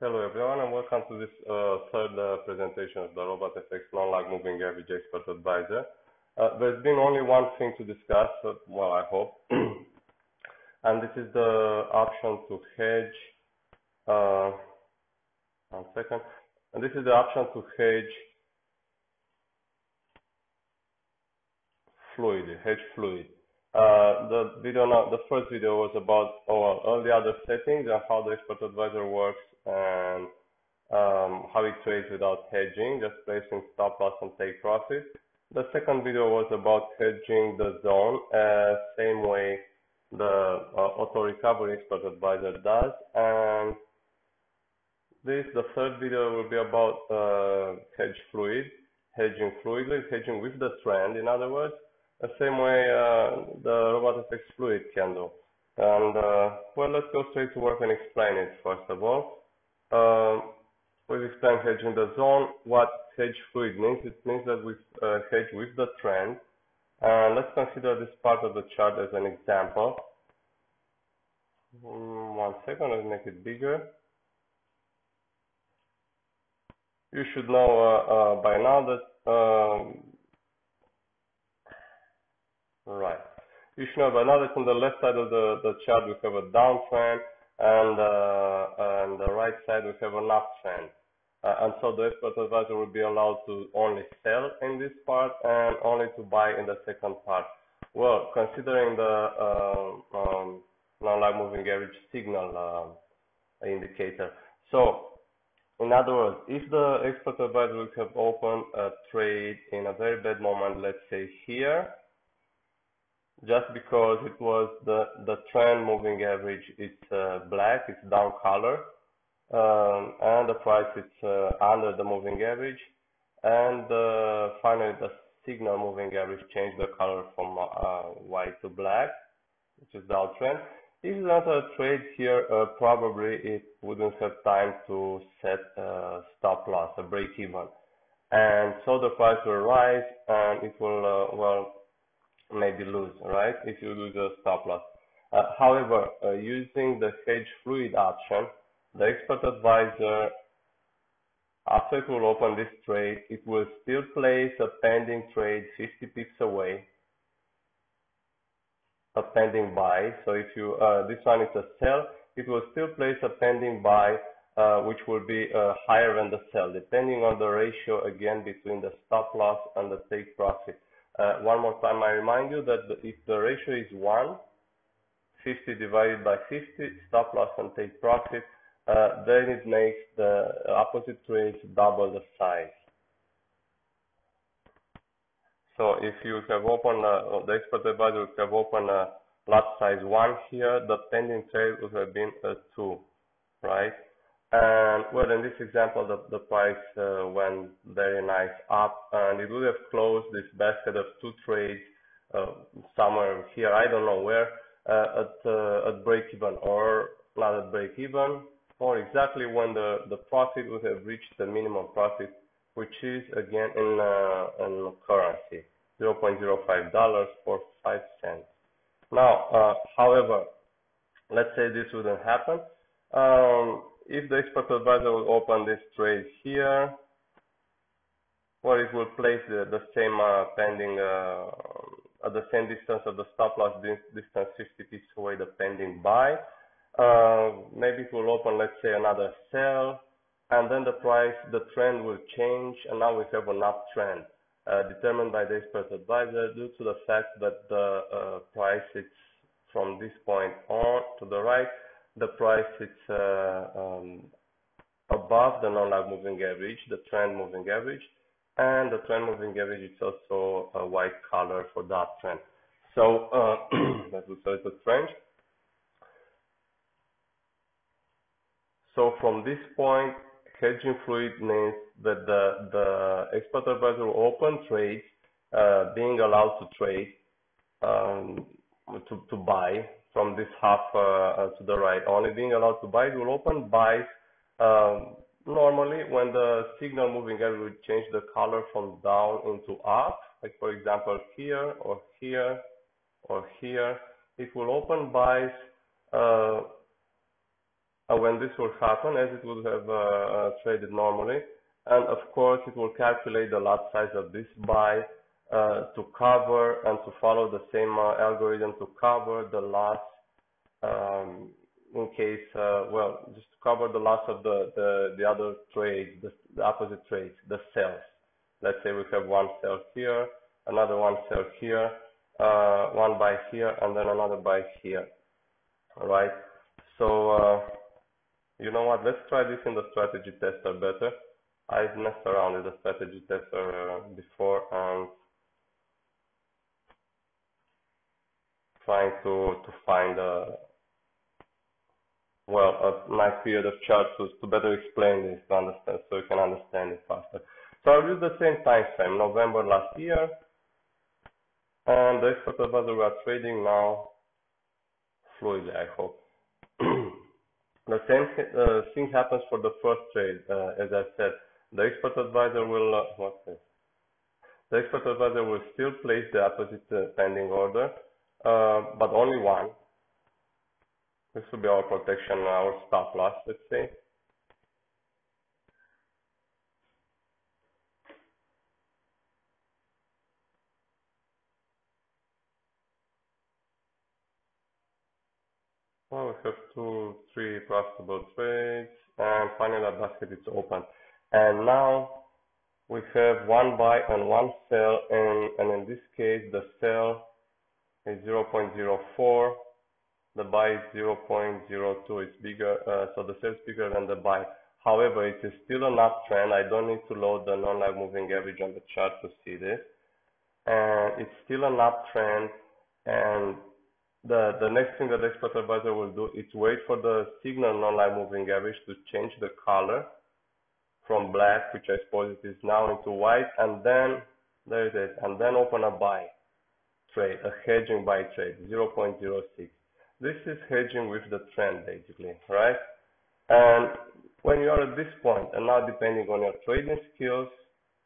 Hello everyone and welcome to this uh, third uh, presentation of the RobotFX non-lag moving average expert advisor. Uh, there's been only one thing to discuss, well I hope, and this is the option to hedge, one second, and this is the option to hedge fluid, hedge fluid. The video now, the first video was about all the other settings and how the expert advisor works and um, how it trades without hedging, just placing stop loss and take profit. The second video was about hedging the zone, uh, same way the uh, auto recovery expert advisor does. And this, the third video will be about uh, hedge fluid, hedging fluidly, hedging with the trend, in other words, the same way uh, the RobotFX fluid can do. And uh, well, let's go straight to work and explain it first of all. We've explained in the zone. What hedge fluid means, it means that we uh, hedge with the trend. Let's consider this part of the chart as an example. Mm, one second, let's make it bigger. You should know uh, uh, by now that, um, right, you should know by now that on the left side of the, the chart we have a downtrend and uh, on the right side we have an uptrend. Uh, and so the expert advisor will be allowed to only sell in this part and only to buy in the second part. Well, considering the uh, um, non-lag moving average signal uh, indicator. So, in other words, if the expert advisor would have opened a trade in a very bad moment, let's say here, just because it was the the trend moving average it's uh, black it's down color um, and the price is uh, under the moving average. And uh, finally the signal moving average changed the color from uh, white to black which is downtrend if it's not a trade here uh, probably it wouldn't have time to set a stop loss a break even. And so the price will rise and it will uh, well maybe lose, right? If you lose a stop loss. Uh, however, uh, using the hedge fluid option, the expert advisor, after it will open this trade, it will still place a pending trade 50 pips away, a pending buy. So if you, uh, this one is a sell, it will still place a pending buy, uh, which will be uh, higher than the sell, depending on the ratio again between the stop loss and the take profit. Uh, one more time, I remind you that if the ratio is 1, 50 divided by 50, stop loss and take profit, uh, then it makes the opposite trades double the size. So if you have opened, uh, the expert advisor would have opened a lot size 1 here, the pending trade would have been a 2, right? And well, in this example, the, the price uh, went very nice up and it would have closed this basket of two trades uh, somewhere here, I don't know where, uh, at, uh, at break even or not at break even or exactly when the, the profit would have reached the minimum profit, which is again in, uh, in currency, $0.05 or 5 cents. Now, uh, however, let's say this wouldn't happen. Um, if the expert advisor will open this trade here, or it will place the, the same uh, pending uh, at the same distance of the stop loss distance 50 pips away the pending buy. Uh, maybe it will open, let's say, another sell, and then the price, the trend will change, and now we have an uptrend uh, determined by the expert advisor due to the fact that the uh, price is from this point on to the right the price it's uh, um, above the non-lag moving average, the trend moving average, and the trend moving average is also a white color for that trend. So uh, that it's a trend. So from this point, hedging fluid means that the, the expert advisor will open trades, uh, being allowed to trade, um, to, to buy from this half uh, uh, to the right. Only being allowed to buy, will open buys um, normally when the signal moving average will change the color from down into up, like for example here or here or here, it will open buys uh, when this will happen as it would have traded normally. And of course, it will calculate the lot size of this buy to cover and to follow the same uh, algorithm to cover the loss um, in case, uh, well, just to cover the loss of the, the, the other trades, the, the opposite trades, the sells. Let's say we have one sell here, another one sell here, uh, one buy here, and then another buy here. All right. So, uh, you know what? Let's try this in the strategy tester better. I've messed around with the strategy tester uh, before and trying to to find a well a nice period of chart to, to better explain this to understand so you can understand it faster. So I'll use the same time frame, November last year, and the expert advisor we are trading now fluidly, I hope. the same uh, thing happens for the first trade, uh, as I said. The expert advisor will, uh, what's this? The expert advisor will still place the opposite uh, pending order, uh, but only one. This will be our protection, our stop loss, let's say. Well, we have two, three profitable trades, and finally the basket is open. And now we have one buy and one sell, and, and in this case the sell is 0.04, the buy is 0.02, it's bigger, uh, so the sell is bigger than the buy. However, it is still an uptrend. I don't need to load the non-lag moving average on the chart to see this. And it's still an uptrend, and the, the next thing that the expert advisor will do is wait for the signal non-lag moving average to change the color from black, which I suppose it is now, into white, and then, there it is, and then open a buy trade, a hedging buy trade, 0.06. This is hedging with the trend, basically, right? And when you are at this point, and now depending on your trading skills,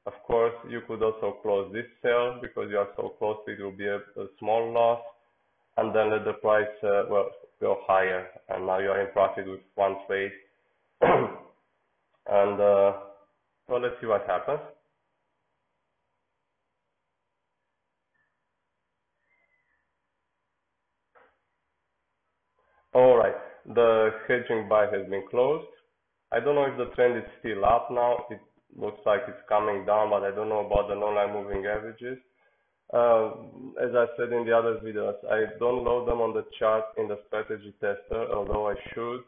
of course, you could also close this sell because you are so close, it will be a, a small loss and then let the price uh, well go higher and now you're in profit with one trade and uh, well let's see what happens all right the hedging buy has been closed I don't know if the trend is still up now it looks like it's coming down but I don't know about the non-lag moving averages um, as I said in the other videos, I don't load them on the chart in the strategy tester, although I should,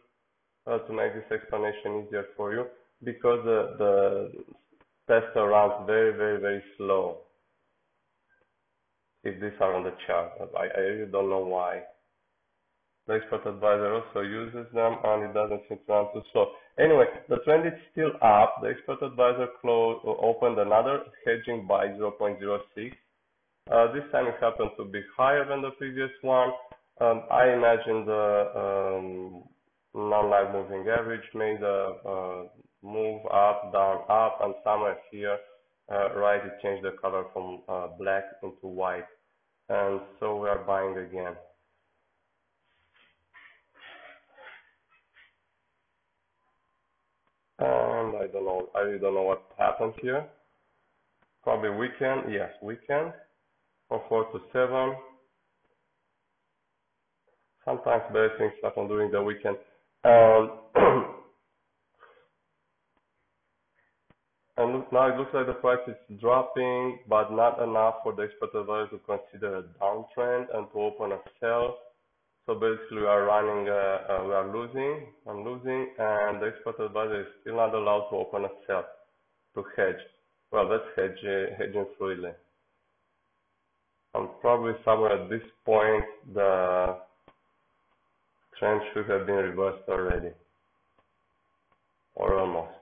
uh, to make this explanation easier for you, because the, the tester runs very, very, very slow. If these are on the chart, I, I really don't know why. The expert advisor also uses them and it doesn't seem to run too slow. Anyway, the trend is still up. The expert advisor closed, opened another hedging buy 0.06 uh, this time it happened to be higher than the previous one. Um, I imagine the um, non-lag moving average made a uh, move up, down, up, and somewhere here, uh, right, it changed the color from uh, black into white. And so we are buying again. And I don't know, I don't know what happened here. Probably weekend, yes, weekend from 4 to 7. Sometimes better things happen during the weekend. Um, and look, now it looks like the price is dropping, but not enough for the expert advisor to consider a downtrend and to open a sell. So basically, we are running, uh, uh, we are losing, I'm losing, and the expert advisor is still not allowed to open a sell to hedge. Well, that's hedge, uh, hedging freely. And probably somewhere at this point the trend should have been reversed already. Or almost.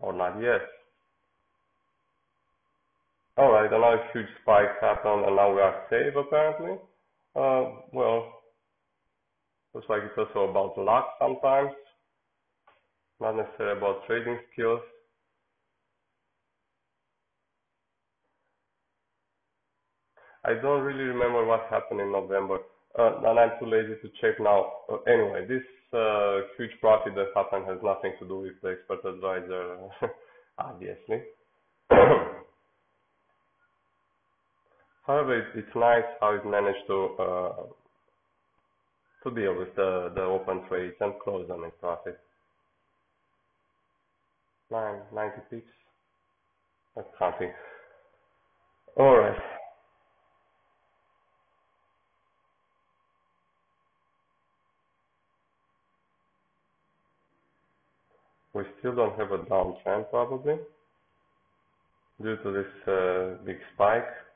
Or not yet alright another huge spike happened and now we are safe apparently uh, well looks like it's also about luck sometimes not necessarily about trading skills I don't really remember what happened in November, uh, and I'm too lazy to check now. Uh, anyway, this uh, huge profit that happened has nothing to do with the expert advisor, obviously. However, it's nice how it managed to uh, to deal with the, the open trades and close them in profit. Nine, 90 pips. That's something. Alright. We still don't have a downtrend probably due to this uh, big spike.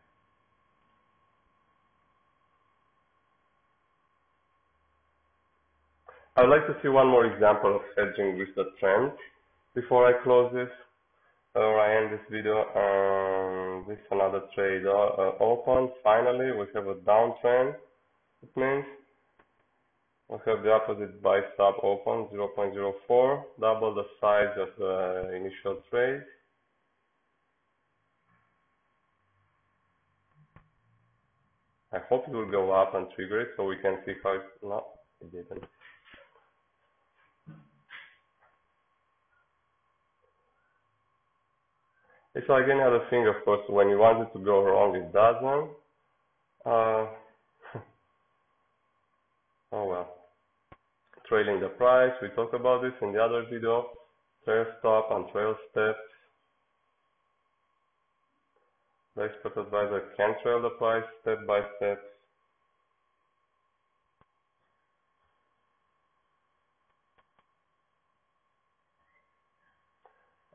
I'd like to see one more example of hedging with the trend before I close this or I end this video. Um, this another trade uh, open. Finally, we have a downtrend. It means we have the opposite buy stop open 0.04, double the size of the initial trade. I hope it will go up and trigger it so we can see how it, no, it didn't. It's like any other thing, of course, when you want it to go wrong, it doesn't. Uh, oh well. Trailing the price, we talked about this in the other video. Trail stop and trail steps. The expert advisor can trail the price step by step.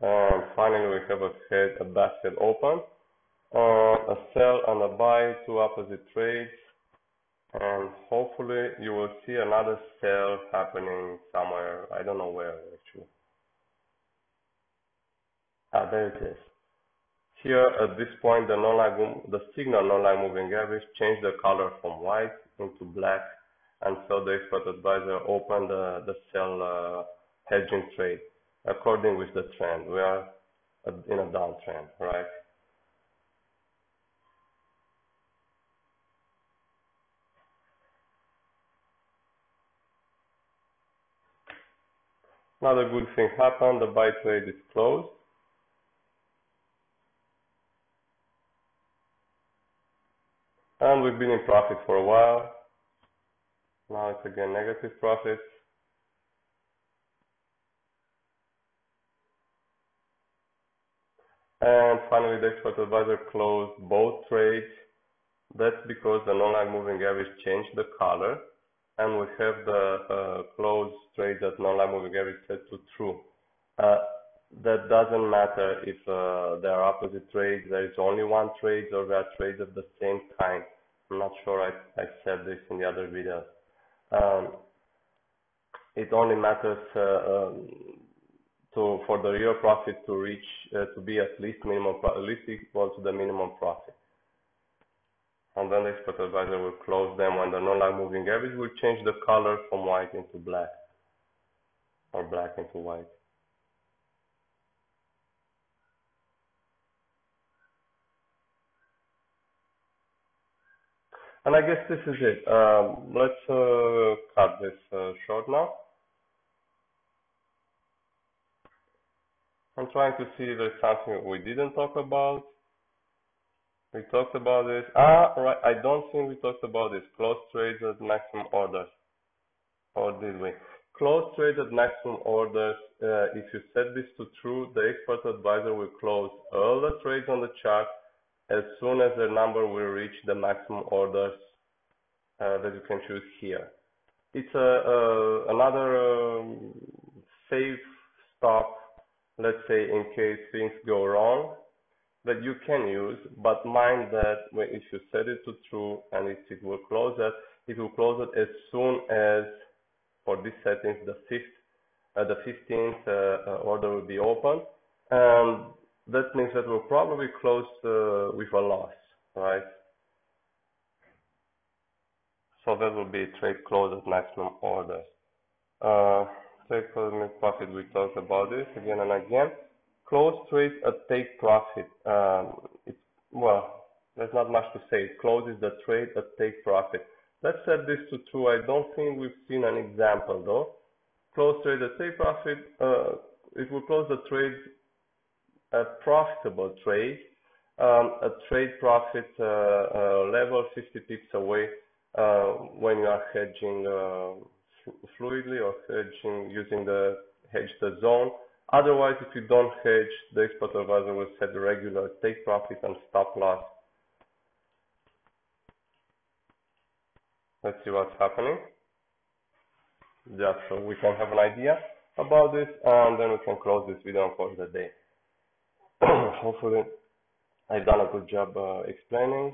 And finally, we have a head, a basket open, uh, a sell and a buy, two opposite trades, and hopefully you will see another sell happening somewhere. I don't know where actually. Ah, there it is. Here at this point, the the signal non-lag moving average changed the color from white into black, and so the expert advisor opened the, the sell uh, hedging trade according with the trend. We are in a downtrend, right? Another good thing happened, the buy trade is closed. And we've been in profit for a while. Now it's again negative profits. And finally, the expert advisor closed both trades. That's because the non-lag moving average changed the color and we have the uh, closed trade that non-lag moving average set to true. Uh, that doesn't matter if uh, there are opposite trades, there is only one trade or there are trades of the same kind. I'm not sure I, I said this in the other video. Um, it only matters uh, um, to for the real profit to reach uh, to be at least minimum at least equal to the minimum profit. And then the expert advisor will close them when the non-lag moving average will change the color from white into black or black into white. And I guess this is it. Um, let's uh, cut this uh, short now. I'm trying to see if there's something we didn't talk about. We talked about this. Ah, right. I don't think we talked about this. Close trades at maximum orders. Or did we? Close trades at maximum orders. Uh, if you set this to true, the expert advisor will close all the trades on the chart as soon as the number will reach the maximum orders uh, that you can choose here. It's a, uh, another um, safe stop let's say in case things go wrong, that you can use, but mind that if you set it to true and it, it will close it, it will close it as soon as, for this settings, the fifth, uh, the 15th uh, uh, order will be open, and that means that we'll probably close uh, with a loss, right? So that will be trade close at maximum orders. Take profit, we talked about this again and again. Close trade at take profit. Um, it's, well, there's not much to say. It closes the trade at take profit. Let's set this to true. I don't think we've seen an example though. Close trade at take profit. Uh, it will close the trade at profitable trade. Um, a trade profit uh, uh, level 50 pips away uh, when you are hedging uh, fluidly or hedging using the hedge the zone. Otherwise, if you don't hedge, the expert advisor will set the regular take profit and stop loss Let's see what's happening. Just so we can have an idea about this and then we can close this video for the day. Hopefully I've done a good job uh, explaining.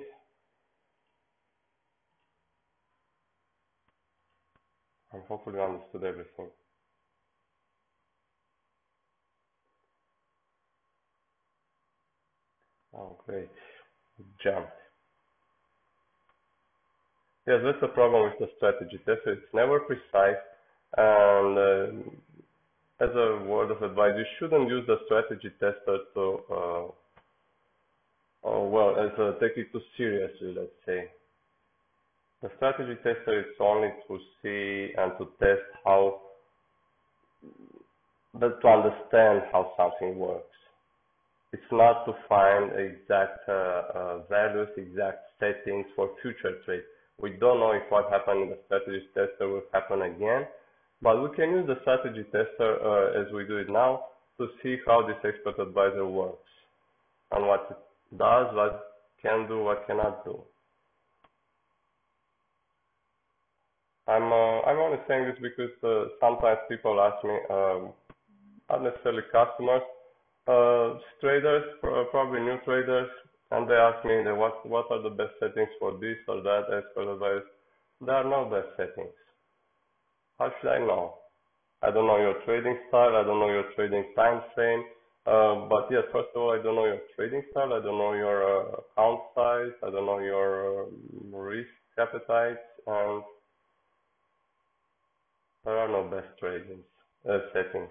And hopefully you understood everything. Oh, great. Jumped. Yes, that's the problem with the strategy test. It's never precise, and uh, as a word of advice, you shouldn't use the strategy tester to, uh, oh, well, as a, take it too seriously, let's say. The strategy tester is only to see and to test how, but to understand how something works. It's not to find exact uh, uh values, exact settings for future trades we don't know if what happened in the strategy tester will happen again, but we can use the strategy tester uh, as we do it now to see how this expert advisor works and what it does, what can do, what cannot do. I'm uh, I'm only saying this because uh, sometimes people ask me, um, not necessarily customers, uh, traders, probably new traders, and they ask me what what are the best settings for this or that as per advice. There are no best settings. How should I know? I don't know your trading style. I don't know your trading time frame. Uh, but yes, first of all, I don't know your trading style. I don't know your uh, account size. I don't know your uh, risk appetite, and there are no best trading uh, settings.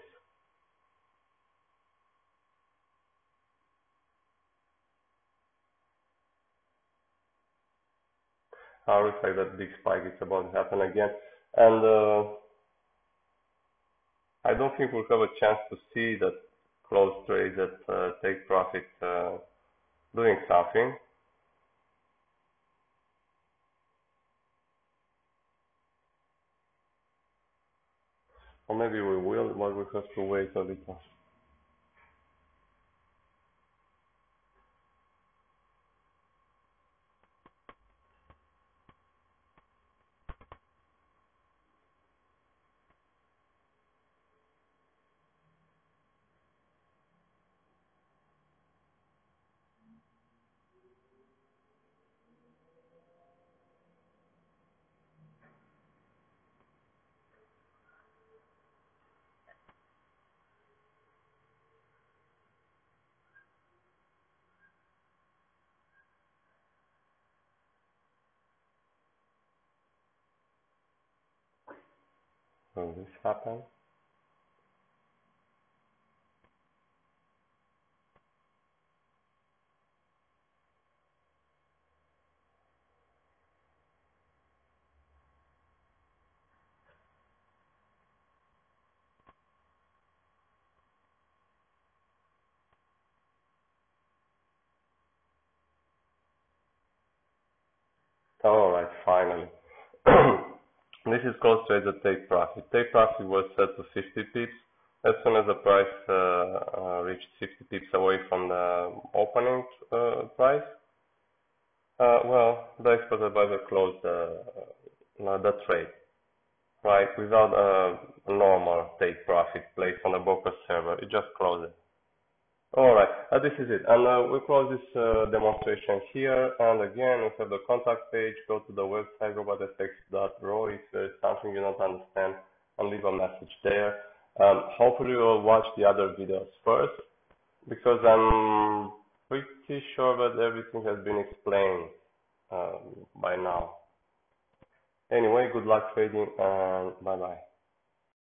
I reflect that big spike is about to happen again. And uh, I don't think we'll have a chance to see that close trades that uh, take profit uh, doing something. Or maybe we will, but we have to wait a little. Will this happen? All right, finally. This is called trade at take profit. Take profit was set to 50 pips. As soon as the price uh, uh, reached 50 pips away from the opening uh, price, uh, well, the expert advisor closed the, the trade, right, without a normal take profit placed on the broker server. It just closed it. All right, uh, this is it. And uh, we close this uh, demonstration here. And again, we have the contact page. Go to the website, robotfx.ro if there's something you don't understand and leave a message there. Um, hopefully you'll watch the other videos first because I'm pretty sure that everything has been explained um, by now. Anyway, good luck trading and bye-bye.